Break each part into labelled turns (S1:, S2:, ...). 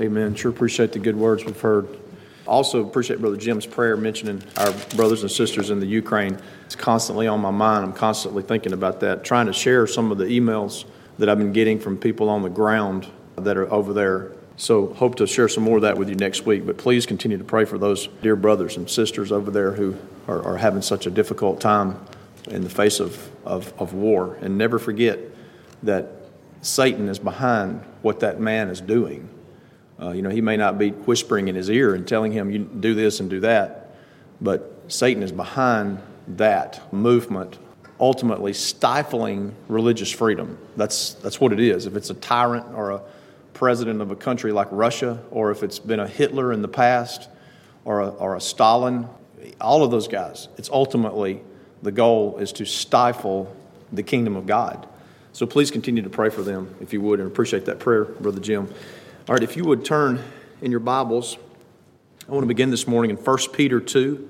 S1: Amen. Sure appreciate the good words we've heard. Also appreciate Brother Jim's prayer mentioning our brothers and sisters in the Ukraine. It's constantly on my mind. I'm constantly thinking about that, trying to share some of the emails that I've been getting from people on the ground that are over there. So hope to share some more of that with you next week. But please continue to pray for those dear brothers and sisters over there who are, are having such a difficult time in the face of, of, of war. And never forget that Satan is behind what that man is doing. Uh, you know, he may not be whispering in his ear and telling him, you do this and do that, but Satan is behind that movement, ultimately stifling religious freedom. That's, that's what it is. If it's a tyrant or a president of a country like Russia, or if it's been a Hitler in the past, or a, or a Stalin, all of those guys, it's ultimately the goal is to stifle the kingdom of God. So please continue to pray for them if you would, and appreciate that prayer, Brother Jim. All right, if you would turn in your Bibles, I want to begin this morning in 1 Peter 2.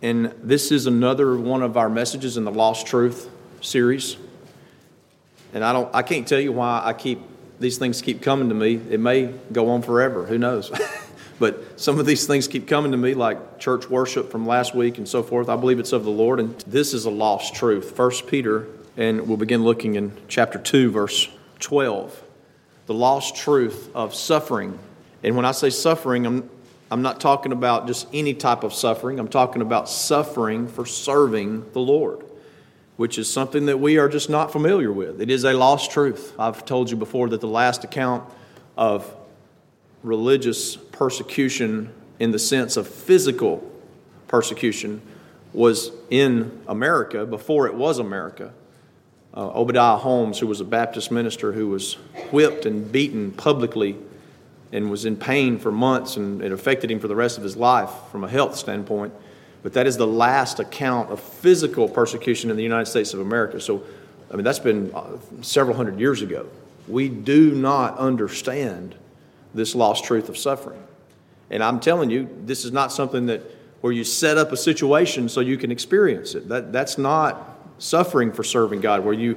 S1: And this is another one of our messages in the Lost Truth series. And I don't I can't tell you why I keep these things keep coming to me. It may go on forever, who knows. but some of these things keep coming to me like church worship from last week and so forth. I believe it's of the Lord and this is a lost truth. 1 Peter and we'll begin looking in chapter 2 verse 12. The lost truth of suffering. And when I say suffering, I'm I'm not talking about just any type of suffering. I'm talking about suffering for serving the Lord, which is something that we are just not familiar with. It is a lost truth. I've told you before that the last account of religious persecution in the sense of physical persecution was in America before it was America. Uh, Obadiah Holmes, who was a Baptist minister who was whipped and beaten publicly and was in pain for months, and it affected him for the rest of his life from a health standpoint. But that is the last account of physical persecution in the United States of America. So, I mean, that's been uh, several hundred years ago. We do not understand this lost truth of suffering. And I'm telling you, this is not something that where you set up a situation so you can experience it. That, that's not suffering for serving God, where you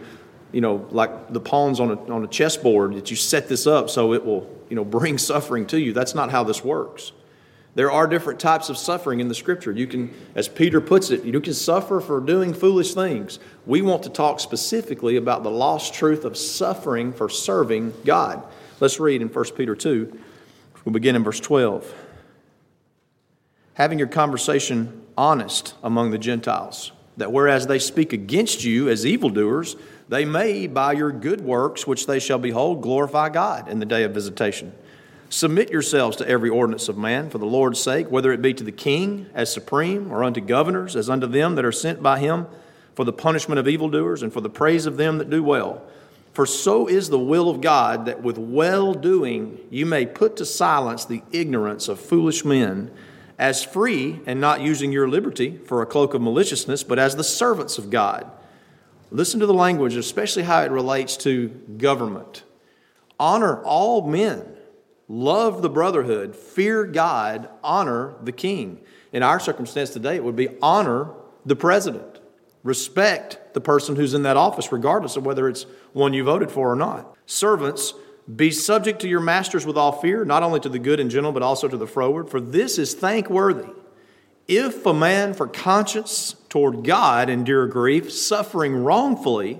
S1: you know, like the pawns on a, on a chessboard, that you set this up so it will, you know, bring suffering to you. That's not how this works. There are different types of suffering in the scripture. You can, as Peter puts it, you can suffer for doing foolish things. We want to talk specifically about the lost truth of suffering for serving God. Let's read in 1 Peter 2. We'll begin in verse 12. Having your conversation honest among the Gentiles, that whereas they speak against you as evildoers, they may, by your good works, which they shall behold, glorify God in the day of visitation. Submit yourselves to every ordinance of man for the Lord's sake, whether it be to the king as supreme, or unto governors as unto them that are sent by him, for the punishment of evildoers, and for the praise of them that do well. For so is the will of God that with well doing you may put to silence the ignorance of foolish men, as free and not using your liberty for a cloak of maliciousness, but as the servants of God. Listen to the language, especially how it relates to government. Honor all men, love the brotherhood, fear God, honor the king. In our circumstance today, it would be honor the president, respect the person who's in that office, regardless of whether it's one you voted for or not. Servants, be subject to your masters with all fear, not only to the good and gentle, but also to the froward, for this is thankworthy. If a man for conscience toward God endure grief, suffering wrongfully,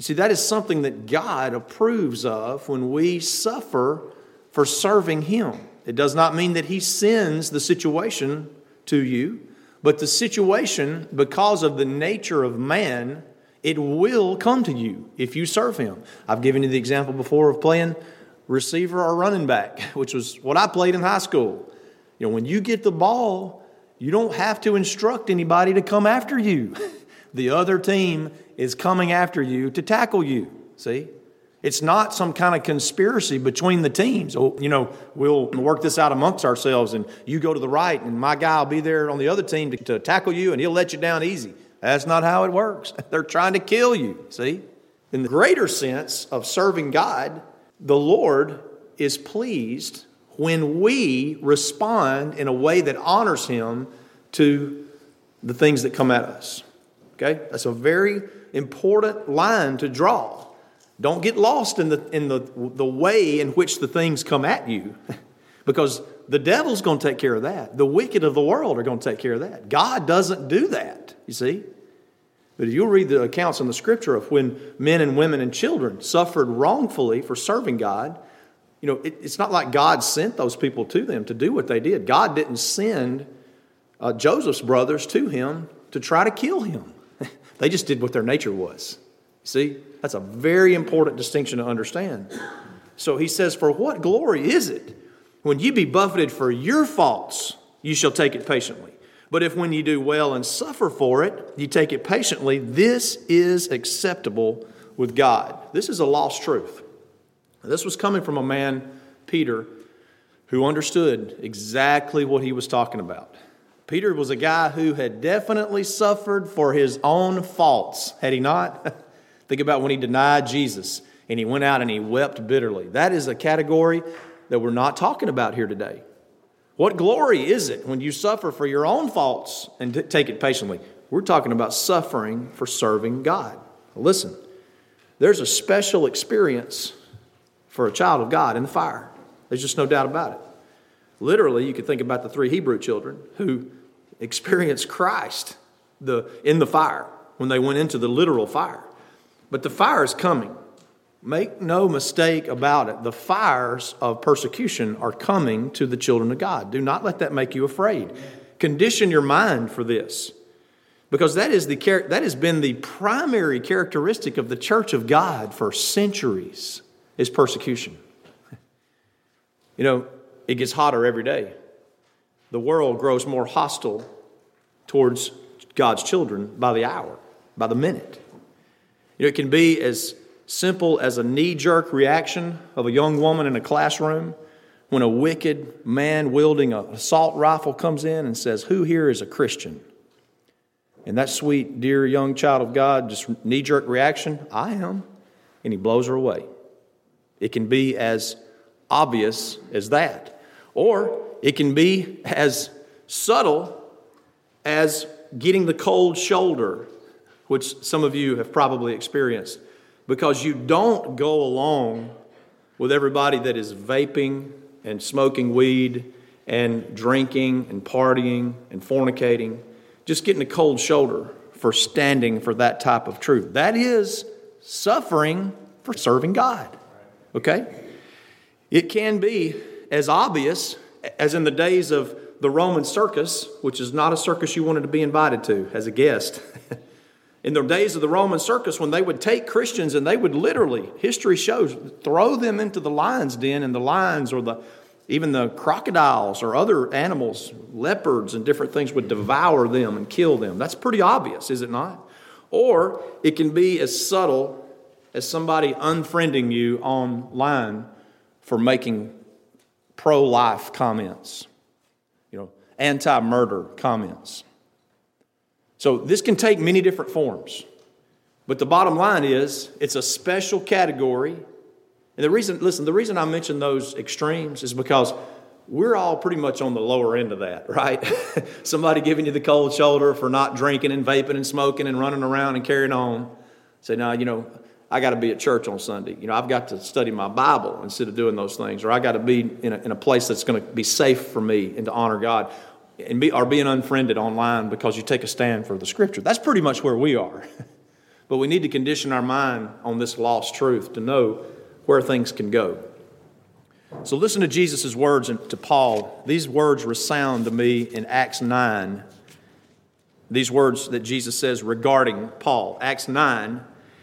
S1: you see, that is something that God approves of when we suffer for serving Him. It does not mean that He sends the situation to you, but the situation, because of the nature of man, it will come to you if you serve Him. I've given you the example before of playing receiver or running back, which was what I played in high school. You know, when you get the ball, you don't have to instruct anybody to come after you. the other team is coming after you to tackle you. See? It's not some kind of conspiracy between the teams. Oh, you know, we'll work this out amongst ourselves, and you go to the right, and my guy will be there on the other team to, to tackle you, and he'll let you down easy. That's not how it works. They're trying to kill you. See? In the greater sense of serving God, the Lord is pleased when we respond in a way that honors Him to the things that come at us. Okay? That's a very important line to draw. Don't get lost in the, in the, the way in which the things come at you because the devil's going to take care of that. The wicked of the world are going to take care of that. God doesn't do that, you see. But if you'll read the accounts in the scripture of when men and women and children suffered wrongfully for serving God, you know, it, it's not like God sent those people to them to do what they did. God didn't send uh, Joseph's brothers to him to try to kill him. they just did what their nature was. See, that's a very important distinction to understand. So he says, For what glory is it when you be buffeted for your faults, you shall take it patiently? But if when you do well and suffer for it, you take it patiently, this is acceptable with God. This is a lost truth. This was coming from a man, Peter, who understood exactly what he was talking about. Peter was a guy who had definitely suffered for his own faults, had he not? Think about when he denied Jesus and he went out and he wept bitterly. That is a category that we're not talking about here today. What glory is it when you suffer for your own faults and t- take it patiently? We're talking about suffering for serving God. Listen, there's a special experience for a child of God in the fire. There's just no doubt about it. Literally, you could think about the three Hebrew children who experienced Christ the, in the fire when they went into the literal fire. But the fire is coming. Make no mistake about it. The fires of persecution are coming to the children of God. Do not let that make you afraid. Condition your mind for this. Because that, is the, that has been the primary characteristic of the church of God for centuries is persecution. You know, it gets hotter every day the world grows more hostile towards God's children by the hour, by the minute. You know, it can be as simple as a knee jerk reaction of a young woman in a classroom when a wicked man wielding an assault rifle comes in and says, Who here is a Christian? And that sweet, dear young child of God, just knee jerk reaction, I am. And he blows her away. It can be as obvious as that. Or it can be as subtle as getting the cold shoulder, which some of you have probably experienced, because you don't go along with everybody that is vaping and smoking weed and drinking and partying and fornicating, just getting a cold shoulder for standing for that type of truth. That is suffering for serving God. Okay? It can be as obvious as in the days of the Roman circus, which is not a circus you wanted to be invited to as a guest. in the days of the Roman circus, when they would take Christians and they would literally, history shows, throw them into the lion's den, and the lions or the even the crocodiles or other animals, leopards and different things would devour them and kill them. That's pretty obvious, is it not? Or it can be as subtle as somebody unfriending you online for making pro life comments, you know, anti murder comments. So this can take many different forms. But the bottom line is it's a special category. And the reason, listen, the reason I mention those extremes is because we're all pretty much on the lower end of that, right? Somebody giving you the cold shoulder for not drinking and vaping and smoking and running around and carrying on. Say, now, you know, I got to be at church on Sunday. You know, I've got to study my Bible instead of doing those things, or I got to be in a, in a place that's going to be safe for me and to honor God, and be or being unfriended online because you take a stand for the Scripture. That's pretty much where we are. but we need to condition our mind on this lost truth to know where things can go. So listen to Jesus' words to Paul. These words resound to me in Acts 9. These words that Jesus says regarding Paul. Acts 9,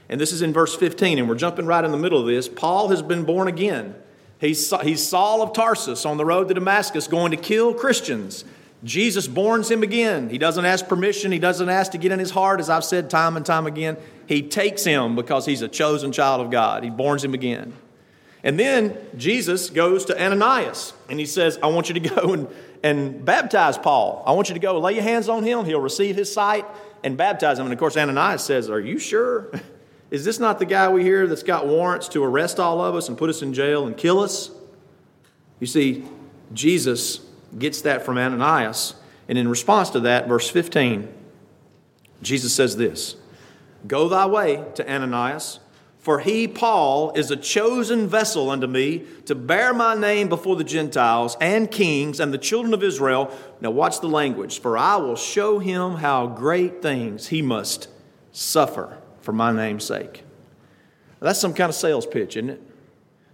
S1: and this is in verse 15, and we're jumping right in the middle of this. Paul has been born again. He's, he's Saul of Tarsus on the road to Damascus going to kill Christians. Jesus borns him again. He doesn't ask permission, he doesn't ask to get in his heart, as I've said time and time again. He takes him because he's a chosen child of God. He borns him again. And then Jesus goes to Ananias and he says, I want you to go and, and baptize Paul. I want you to go lay your hands on him. He'll receive his sight and baptize him. And of course, Ananias says, Are you sure? Is this not the guy we hear that's got warrants to arrest all of us and put us in jail and kill us? You see, Jesus gets that from Ananias. And in response to that, verse 15, Jesus says this Go thy way to Ananias, For he, Paul, is a chosen vessel unto me to bear my name before the Gentiles and kings and the children of Israel. Now, watch the language. For I will show him how great things he must suffer for my name's sake. That's some kind of sales pitch, isn't it?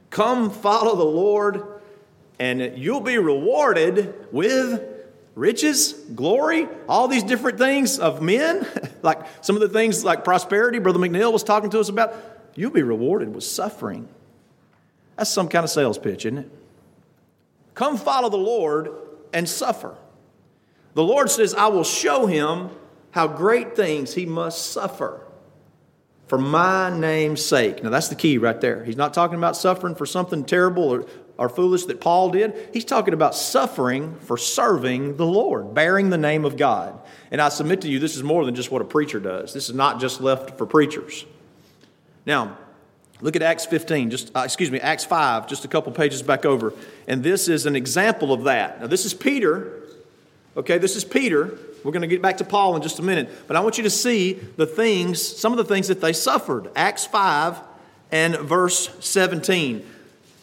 S1: Come follow the Lord, and you'll be rewarded with riches, glory, all these different things of men. like some of the things like prosperity, Brother McNeil was talking to us about. You'll be rewarded with suffering. That's some kind of sales pitch, isn't it? Come follow the Lord and suffer. The Lord says, I will show him how great things he must suffer for my name's sake. Now, that's the key right there. He's not talking about suffering for something terrible or, or foolish that Paul did. He's talking about suffering for serving the Lord, bearing the name of God. And I submit to you, this is more than just what a preacher does. This is not just left for preachers. Now, look at Acts 15, just, uh, excuse me, Acts 5, just a couple pages back over. And this is an example of that. Now, this is Peter. Okay, this is Peter. We're going to get back to Paul in just a minute. But I want you to see the things, some of the things that they suffered. Acts 5 and verse 17.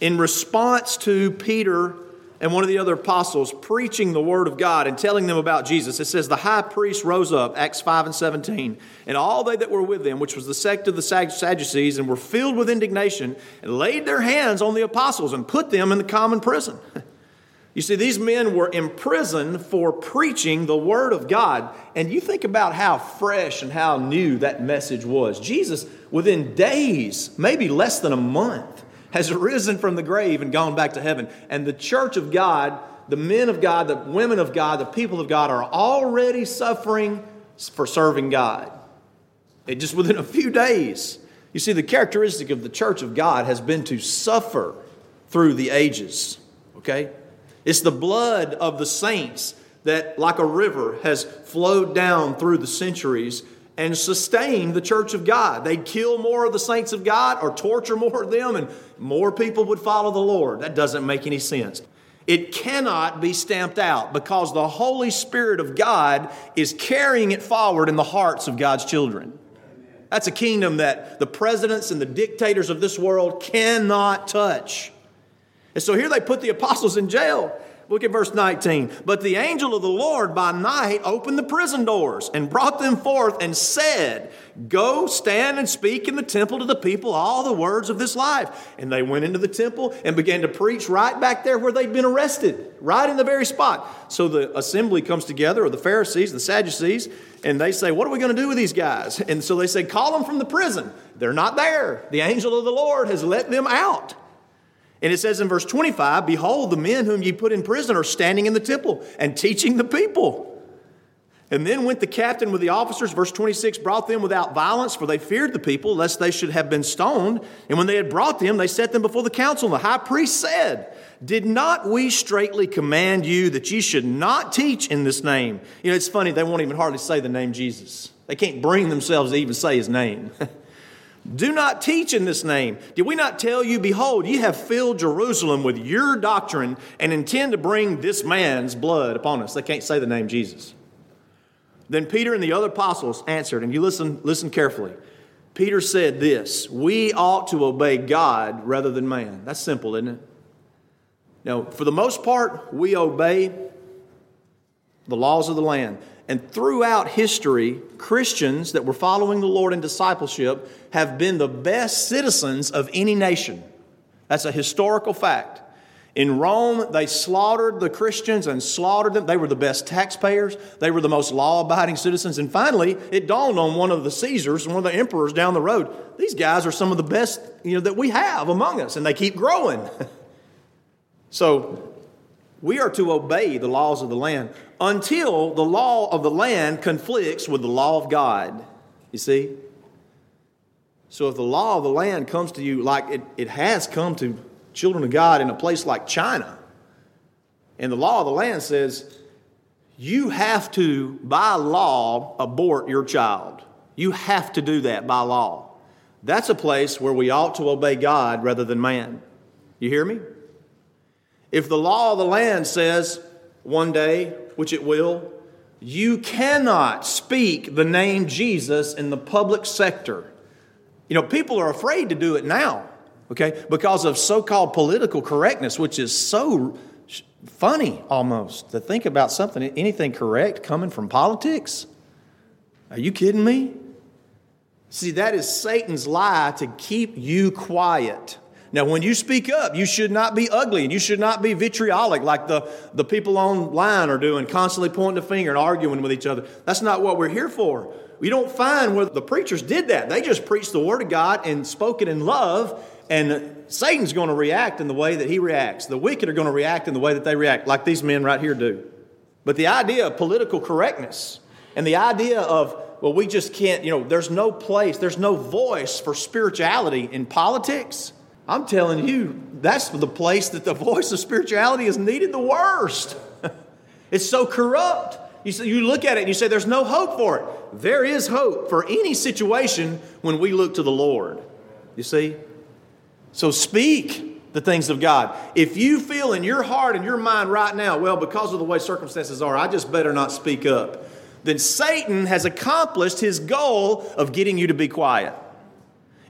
S1: In response to Peter and one of the other apostles preaching the word of God and telling them about Jesus. It says, The high priest rose up, Acts 5 and 17, and all they that were with them, which was the sect of the Sadducees, and were filled with indignation, and laid their hands on the apostles and put them in the common prison. You see, these men were imprisoned for preaching the Word of God. And you think about how fresh and how new that message was. Jesus, within days, maybe less than a month, has risen from the grave and gone back to heaven. And the church of God, the men of God, the women of God, the people of God are already suffering for serving God. It just within a few days. You see, the characteristic of the church of God has been to suffer through the ages. Okay? It's the blood of the saints that, like a river, has flowed down through the centuries and sustain the church of God. They'd kill more of the saints of God or torture more of them, and more people would follow the Lord. That doesn't make any sense. It cannot be stamped out because the Holy Spirit of God is carrying it forward in the hearts of God's children. That's a kingdom that the presidents and the dictators of this world cannot touch. And so here they put the apostles in jail. Look at verse 19. But the angel of the Lord by night opened the prison doors and brought them forth and said, Go stand and speak in the temple to the people all the words of this life. And they went into the temple and began to preach right back there where they'd been arrested, right in the very spot. So the assembly comes together, or the Pharisees, and the Sadducees, and they say, What are we going to do with these guys? And so they say, Call them from the prison. They're not there. The angel of the Lord has let them out. And it says in verse 25, Behold, the men whom ye put in prison are standing in the temple and teaching the people. And then went the captain with the officers, verse 26, brought them without violence, for they feared the people, lest they should have been stoned. And when they had brought them, they set them before the council. And the high priest said, Did not we straightly command you that ye should not teach in this name? You know, it's funny, they won't even hardly say the name Jesus. They can't bring themselves to even say his name. Do not teach in this name. Did we not tell you, behold, ye have filled Jerusalem with your doctrine and intend to bring this man's blood upon us? They can't say the name Jesus. Then Peter and the other apostles answered, and you listen, listen carefully. Peter said this We ought to obey God rather than man. That's simple, isn't it? Now, for the most part, we obey the laws of the land. And throughout history, Christians that were following the Lord in discipleship have been the best citizens of any nation. That's a historical fact. In Rome, they slaughtered the Christians and slaughtered them. They were the best taxpayers. They were the most law abiding citizens. And finally, it dawned on one of the Caesars, one of the emperors down the road, these guys are some of the best you know, that we have among us, and they keep growing. so we are to obey the laws of the land until the law of the land conflicts with the law of God. You see? So if the law of the land comes to you like it, it has come to children of God in a place like China, and the law of the land says you have to, by law, abort your child. You have to do that by law. That's a place where we ought to obey God rather than man. You hear me? If the law of the land says one day which it will, you cannot speak the name Jesus in the public sector. You know, people are afraid to do it now, okay, because of so called political correctness, which is so funny almost to think about something, anything correct coming from politics. Are you kidding me? See, that is Satan's lie to keep you quiet. Now, when you speak up, you should not be ugly and you should not be vitriolic like the, the people online are doing, constantly pointing the finger and arguing with each other. That's not what we're here for. We don't find where the preachers did that. They just preached the Word of God and spoke it in love, and Satan's going to react in the way that he reacts. The wicked are going to react in the way that they react, like these men right here do. But the idea of political correctness and the idea of, well, we just can't, you know, there's no place, there's no voice for spirituality in politics. I'm telling you, that's the place that the voice of spirituality is needed the worst. it's so corrupt. You, say, you look at it and you say, there's no hope for it. There is hope for any situation when we look to the Lord. You see? So speak the things of God. If you feel in your heart and your mind right now, well, because of the way circumstances are, I just better not speak up, then Satan has accomplished his goal of getting you to be quiet.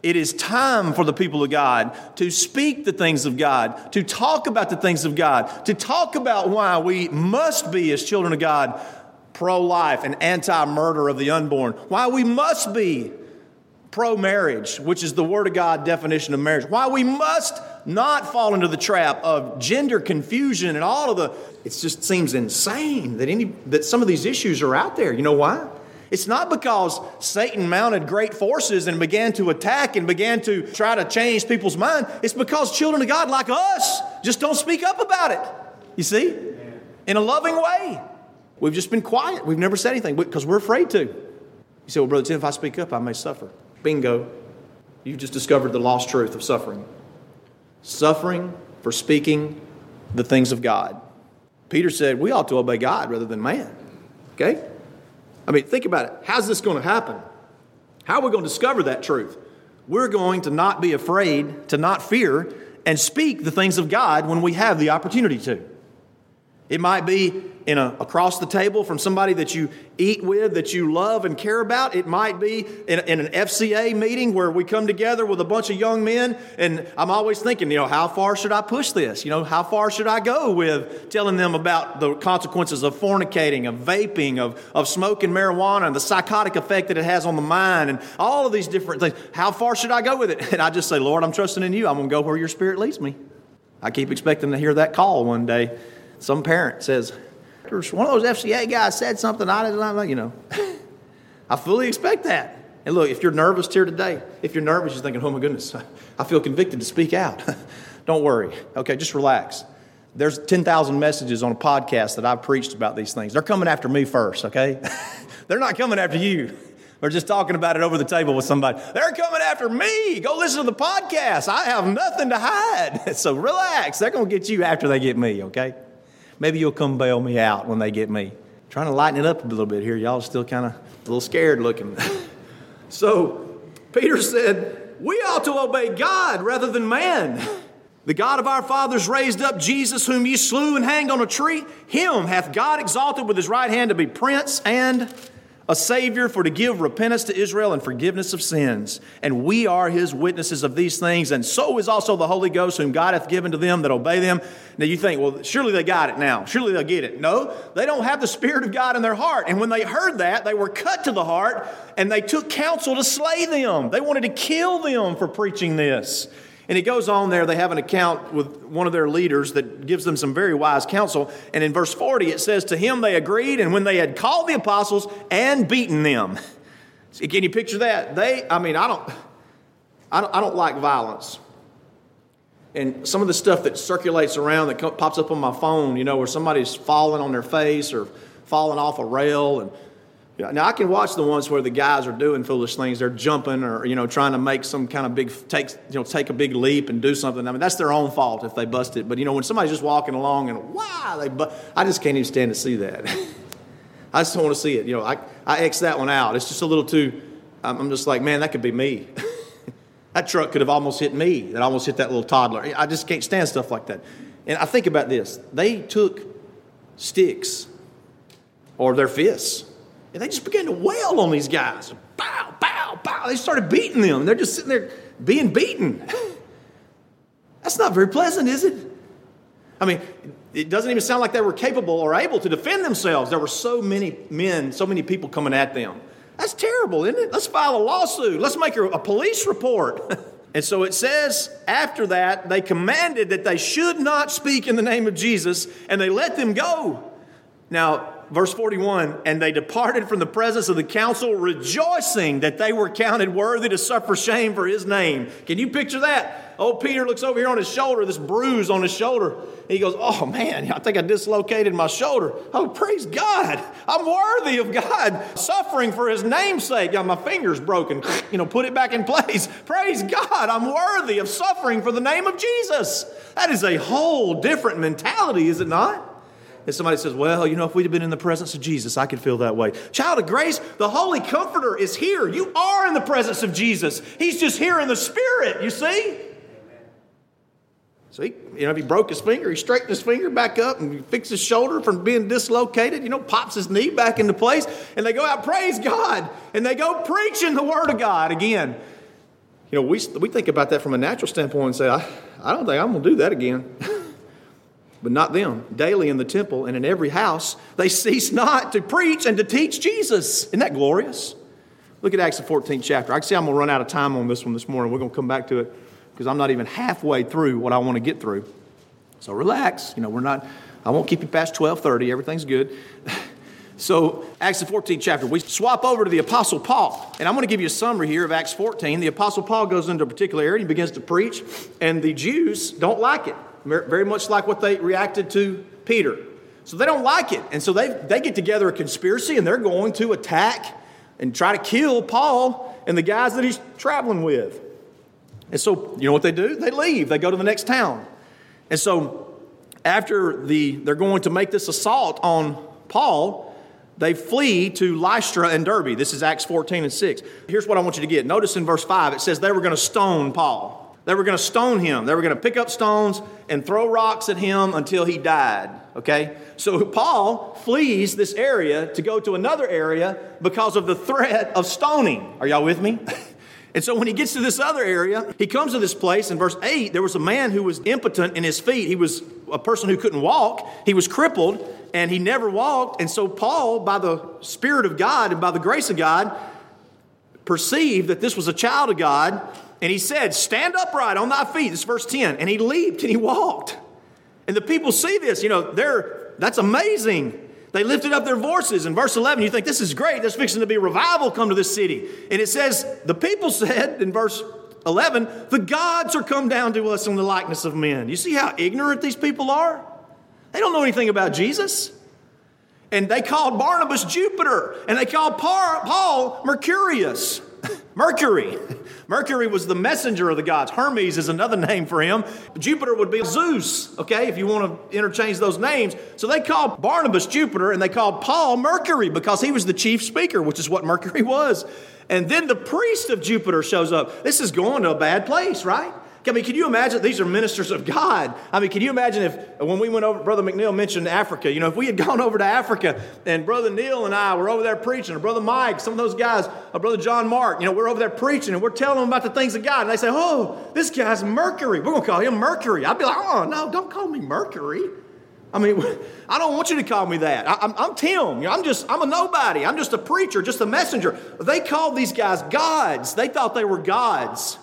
S1: It is time for the people of God to speak the things of God, to talk about the things of God, to talk about why we must be, as children of God, pro life and anti murder of the unborn, why we must be pro marriage, which is the Word of God definition of marriage. Why we must not fall into the trap of gender confusion and all of the. It just seems insane that any that some of these issues are out there. You know why? It's not because Satan mounted great forces and began to attack and began to try to change people's mind. It's because children of God like us just don't speak up about it. You see? In a loving way. We've just been quiet. We've never said anything because we're afraid to. You say, well, Brother Tim, if I speak up, I may suffer. Bingo. You've just discovered the lost truth of suffering. Suffering for speaking the things of God. Peter said, We ought to obey God rather than man. Okay? I mean, think about it. How's this going to happen? How are we going to discover that truth? We're going to not be afraid, to not fear, and speak the things of God when we have the opportunity to. It might be in a, across the table from somebody that you eat with, that you love and care about. It might be in, in, an FCA meeting where we come together with a bunch of young men, and I'm always thinking, you know, how far should I push this? You know, how far should I go with telling them about the consequences of fornicating, of vaping, of, of smoking marijuana, and the psychotic effect that it has on the mind, and all of these different things? How far should I go with it? And I just say, Lord, I'm trusting in you. I'm going to go where your spirit leads me. I keep expecting to hear that call one day some parent says, one of those FCA guys said something, I didn't, know, you know. I fully expect that. And look, if you're nervous here today, if you're nervous, you're thinking, oh my goodness, I feel convicted to speak out. Don't worry. Okay, just relax. There's 10,000 messages on a podcast that I've preached about these things. They're coming after me first, okay? They're not coming after you. They're just talking about it over the table with somebody. They're coming after me. Go listen to the podcast. I have nothing to hide. So relax. They're going to get you after they get me, okay? Maybe you'll come bail me out when they get me. trying to lighten it up a little bit here. Y'all still kind of a little scared looking. so Peter said, We ought to obey God rather than man. The God of our fathers raised up Jesus, whom ye slew and hanged on a tree. Him hath God exalted with his right hand to be prince and a Savior for to give repentance to Israel and forgiveness of sins. And we are His witnesses of these things, and so is also the Holy Ghost, whom God hath given to them that obey them. Now you think, well, surely they got it now. Surely they'll get it. No, they don't have the Spirit of God in their heart. And when they heard that, they were cut to the heart, and they took counsel to slay them. They wanted to kill them for preaching this. And it goes on there, they have an account with one of their leaders that gives them some very wise counsel. And in verse 40, it says, To him they agreed, and when they had called the apostles and beaten them. Can you picture that? They, I mean, I don't, I don't, I don't like violence. And some of the stuff that circulates around that pops up on my phone, you know, where somebody's falling on their face or falling off a rail and now I can watch the ones where the guys are doing foolish things. They're jumping or you know trying to make some kind of big take you know take a big leap and do something. I mean that's their own fault if they bust it. But you know when somebody's just walking along and wow they bu- I just can't even stand to see that. I just don't want to see it. You know I I X that one out. It's just a little too. I'm just like man that could be me. that truck could have almost hit me. That almost hit that little toddler. I just can't stand stuff like that. And I think about this. They took sticks or their fists and they just began to wail on these guys. Bow, bow, bow. they started beating them. They're just sitting there being beaten. That's not very pleasant, is it? I mean, it doesn't even sound like they were capable or able to defend themselves. There were so many men, so many people coming at them. That's terrible, isn't it? Let's file a lawsuit. Let's make a police report. and so it says after that, they commanded that they should not speak in the name of Jesus, and they let them go. Now, verse 41 and they departed from the presence of the council rejoicing that they were counted worthy to suffer shame for his name. Can you picture that? Old peter looks over here on his shoulder this bruise on his shoulder. He goes oh man i think i dislocated my shoulder. Oh praise god. I'm worthy of god suffering for his name's sake yeah, my finger's broken. You know put it back in place. Praise god. I'm worthy of suffering for the name of jesus. That is a whole different mentality is it not and somebody says, Well, you know, if we'd have been in the presence of Jesus, I could feel that way. Child of grace, the Holy Comforter is here. You are in the presence of Jesus. He's just here in the Spirit, you see? So he, you know, if he broke his finger, he straightened his finger back up and fixed his shoulder from being dislocated, you know, pops his knee back into place, and they go out, praise God, and they go preaching the Word of God again. You know, we, we think about that from a natural standpoint and say, I, I don't think I'm going to do that again. but not them. Daily in the temple and in every house, they cease not to preach and to teach Jesus. Isn't that glorious? Look at Acts the 14th chapter. I see I'm going to run out of time on this one this morning. We're going to come back to it because I'm not even halfway through what I want to get through. So relax. You know, we're not, I won't keep you past 1230. Everything's good. So, Acts the 14th chapter, we swap over to the Apostle Paul. And I'm going to give you a summary here of Acts 14. The Apostle Paul goes into a particular area, he begins to preach, and the Jews don't like it very much like what they reacted to Peter. So they don't like it. And so they, they get together a conspiracy and they're going to attack and try to kill Paul and the guys that he's traveling with. And so, you know what they do? They leave, they go to the next town. And so, after the, they're going to make this assault on Paul, they flee to Lystra and Derbe. This is Acts 14 and 6. Here's what I want you to get. Notice in verse 5, it says they were going to stone Paul. They were going to stone him. They were going to pick up stones and throw rocks at him until he died. Okay? So Paul flees this area to go to another area because of the threat of stoning. Are y'all with me? And so when he gets to this other area, he comes to this place. In verse 8, there was a man who was impotent in his feet. He was a person who couldn't walk. He was crippled and he never walked. And so Paul, by the Spirit of God and by the grace of God, perceived that this was a child of God and he said, Stand upright on thy feet. This is verse 10. And he leaped and he walked. And the people see this, you know, they're that's amazing. They lifted up their voices. In verse 11, you think this is great. There's fixing to be revival come to this city. And it says, the people said in verse 11, the gods are come down to us in the likeness of men. You see how ignorant these people are? They don't know anything about Jesus. And they called Barnabas Jupiter, and they called Paul Mercurius. Mercury. Mercury was the messenger of the gods. Hermes is another name for him. Jupiter would be Zeus, okay, if you want to interchange those names. So they called Barnabas Jupiter and they called Paul Mercury because he was the chief speaker, which is what Mercury was. And then the priest of Jupiter shows up. This is going to a bad place, right? I mean, can you imagine? These are ministers of God. I mean, can you imagine if when we went over, Brother McNeil mentioned Africa, you know, if we had gone over to Africa and Brother Neil and I were over there preaching, or Brother Mike, some of those guys, or Brother John Mark, you know, we're over there preaching and we're telling them about the things of God. And they say, oh, this guy's Mercury. We're going to call him Mercury. I'd be like, oh, no, don't call me Mercury. I mean, I don't want you to call me that. I, am I'm Tim. You know, I'm just, I'm a nobody. I'm just a preacher, just a messenger. They called these guys gods. They thought they were gods.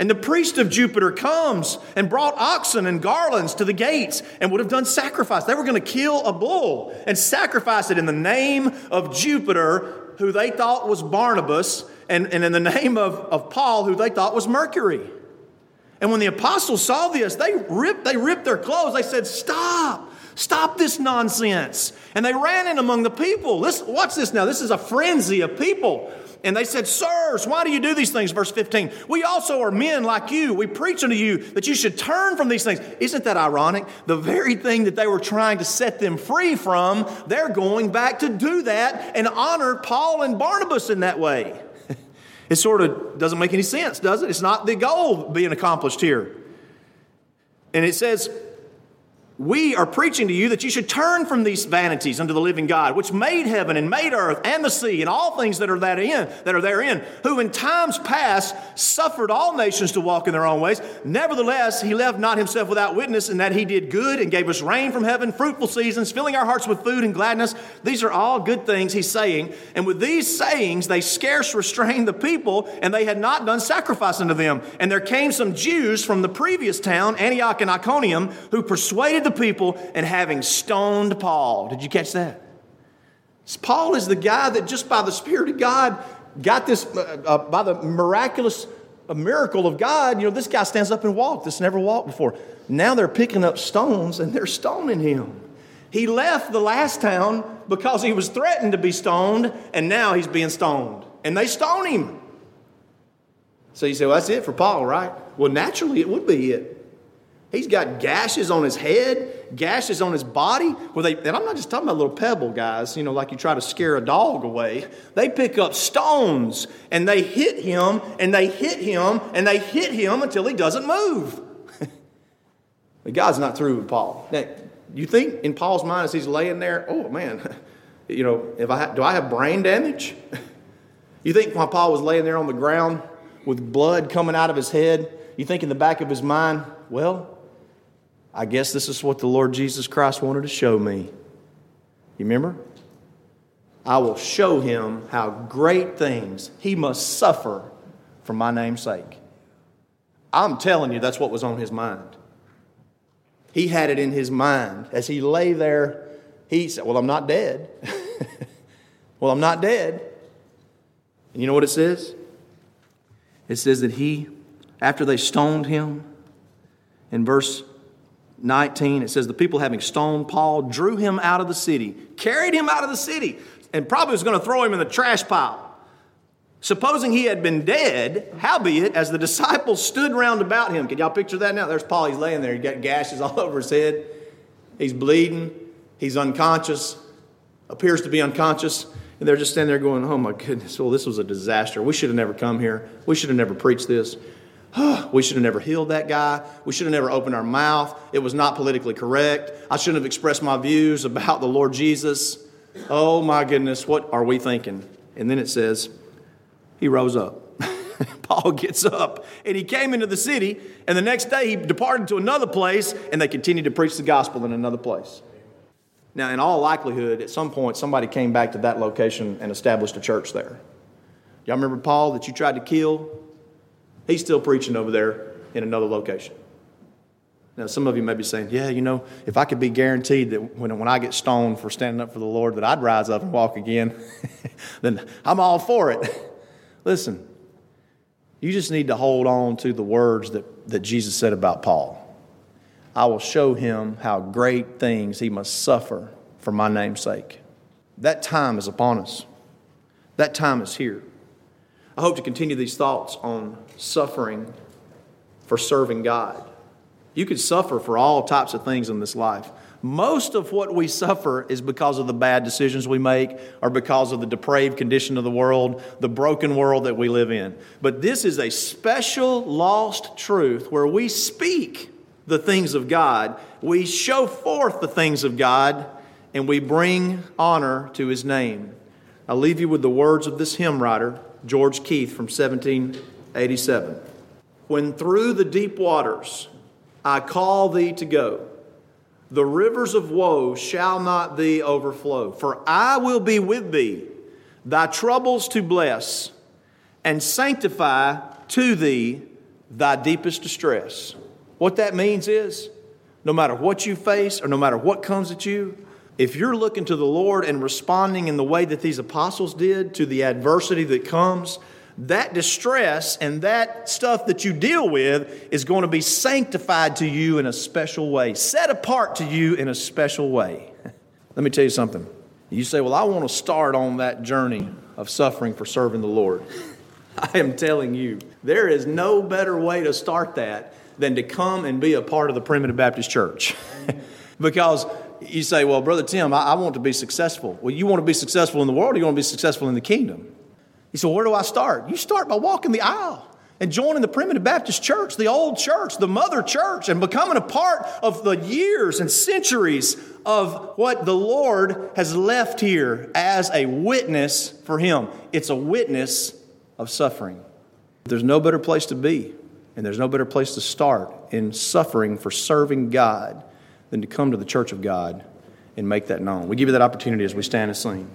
S1: And the priest of Jupiter comes and brought oxen and garlands to the gates and would have done sacrifice. They were going to kill a bull and sacrifice it in the name of Jupiter, who they thought was Barnabas, and, and in the name of, of Paul, who they thought was Mercury. And when the apostles saw this, they ripped, they ripped their clothes. They said, Stop, stop this nonsense. And they ran in among the people. Listen, watch this now. This is a frenzy of people. And they said, Sirs, why do you do these things? Verse 15. We also are men like you. We preach unto you that you should turn from these things. Isn't that ironic? The very thing that they were trying to set them free from, they're going back to do that and honor Paul and Barnabas in that way. it sort of doesn't make any sense, does it? It's not the goal being accomplished here. And it says, we are preaching to you that you should turn from these vanities unto the living God, which made heaven and made earth and the sea and all things that are therein, that are therein, who in times past suffered all nations to walk in their own ways. Nevertheless, he left not himself without witness in that he did good and gave us rain from heaven, fruitful seasons, filling our hearts with food and gladness. These are all good things he's saying. And with these sayings, they scarce restrained the people, and they had not done sacrifice unto them. And there came some Jews from the previous town, Antioch and Iconium, who persuaded the the people and having stoned Paul. Did you catch that? Paul is the guy that just by the Spirit of God got this, uh, uh, by the miraculous miracle of God, you know, this guy stands up and walks. This never walked before. Now they're picking up stones and they're stoning him. He left the last town because he was threatened to be stoned, and now he's being stoned. And they stone him. So you say, well, that's it for Paul, right? Well, naturally, it would be it. He's got gashes on his head, gashes on his body. Where they, and I'm not just talking about little pebble guys, you know, like you try to scare a dog away. They pick up stones and they hit him and they hit him and they hit him until he doesn't move. but God's not through with Paul. Now, you think in Paul's mind as he's laying there, oh man, you know, if I do I have brain damage? you think while Paul was laying there on the ground with blood coming out of his head, you think in the back of his mind, well, I guess this is what the Lord Jesus Christ wanted to show me. You remember? I will show him how great things he must suffer for my name's sake. I'm telling you, that's what was on his mind. He had it in his mind as he lay there. He said, Well, I'm not dead. well, I'm not dead. And you know what it says? It says that he, after they stoned him, in verse 19, it says, The people having stoned Paul drew him out of the city, carried him out of the city, and probably was going to throw him in the trash pile. Supposing he had been dead, howbeit, as the disciples stood round about him, can y'all picture that now? There's Paul, he's laying there, he got gashes all over his head, he's bleeding, he's unconscious, appears to be unconscious, and they're just standing there going, Oh my goodness, well, this was a disaster. We should have never come here, we should have never preached this. we should have never healed that guy. We should have never opened our mouth. It was not politically correct. I shouldn't have expressed my views about the Lord Jesus. Oh my goodness, what are we thinking? And then it says, he rose up. Paul gets up and he came into the city, and the next day he departed to another place, and they continued to preach the gospel in another place. Now, in all likelihood, at some point, somebody came back to that location and established a church there. Y'all remember Paul that you tried to kill? He's still preaching over there in another location. Now, some of you may be saying, yeah, you know, if I could be guaranteed that when, when I get stoned for standing up for the Lord, that I'd rise up and walk again, then I'm all for it. Listen, you just need to hold on to the words that, that Jesus said about Paul. I will show him how great things he must suffer for my name's sake. That time is upon us, that time is here. I hope to continue these thoughts on suffering for serving God. You could suffer for all types of things in this life. Most of what we suffer is because of the bad decisions we make or because of the depraved condition of the world, the broken world that we live in. But this is a special lost truth where we speak the things of God, we show forth the things of God, and we bring honor to His name. I'll leave you with the words of this hymn writer. George Keith from 1787. When through the deep waters I call thee to go, the rivers of woe shall not thee overflow. For I will be with thee, thy troubles to bless, and sanctify to thee thy deepest distress. What that means is no matter what you face or no matter what comes at you, if you're looking to the Lord and responding in the way that these apostles did to the adversity that comes, that distress and that stuff that you deal with is going to be sanctified to you in a special way, set apart to you in a special way. Let me tell you something. You say, Well, I want to start on that journey of suffering for serving the Lord. I am telling you, there is no better way to start that than to come and be a part of the Primitive Baptist Church. because you say, Well, Brother Tim, I, I, want to be successful. Well, you want to be successful in the world, or you want to be successful in the kingdom? He said, Where do I start? You start by walking the aisle. and joining the Primitive Baptist Church, the old church, the mother church, and becoming a part of the years and centuries of what the Lord has left here as a witness for Him. It's a witness of suffering. There's no better place to be, and there's no better place to start in suffering for serving God than to come to the church of God and make that known. We give you that opportunity as we stand and sing.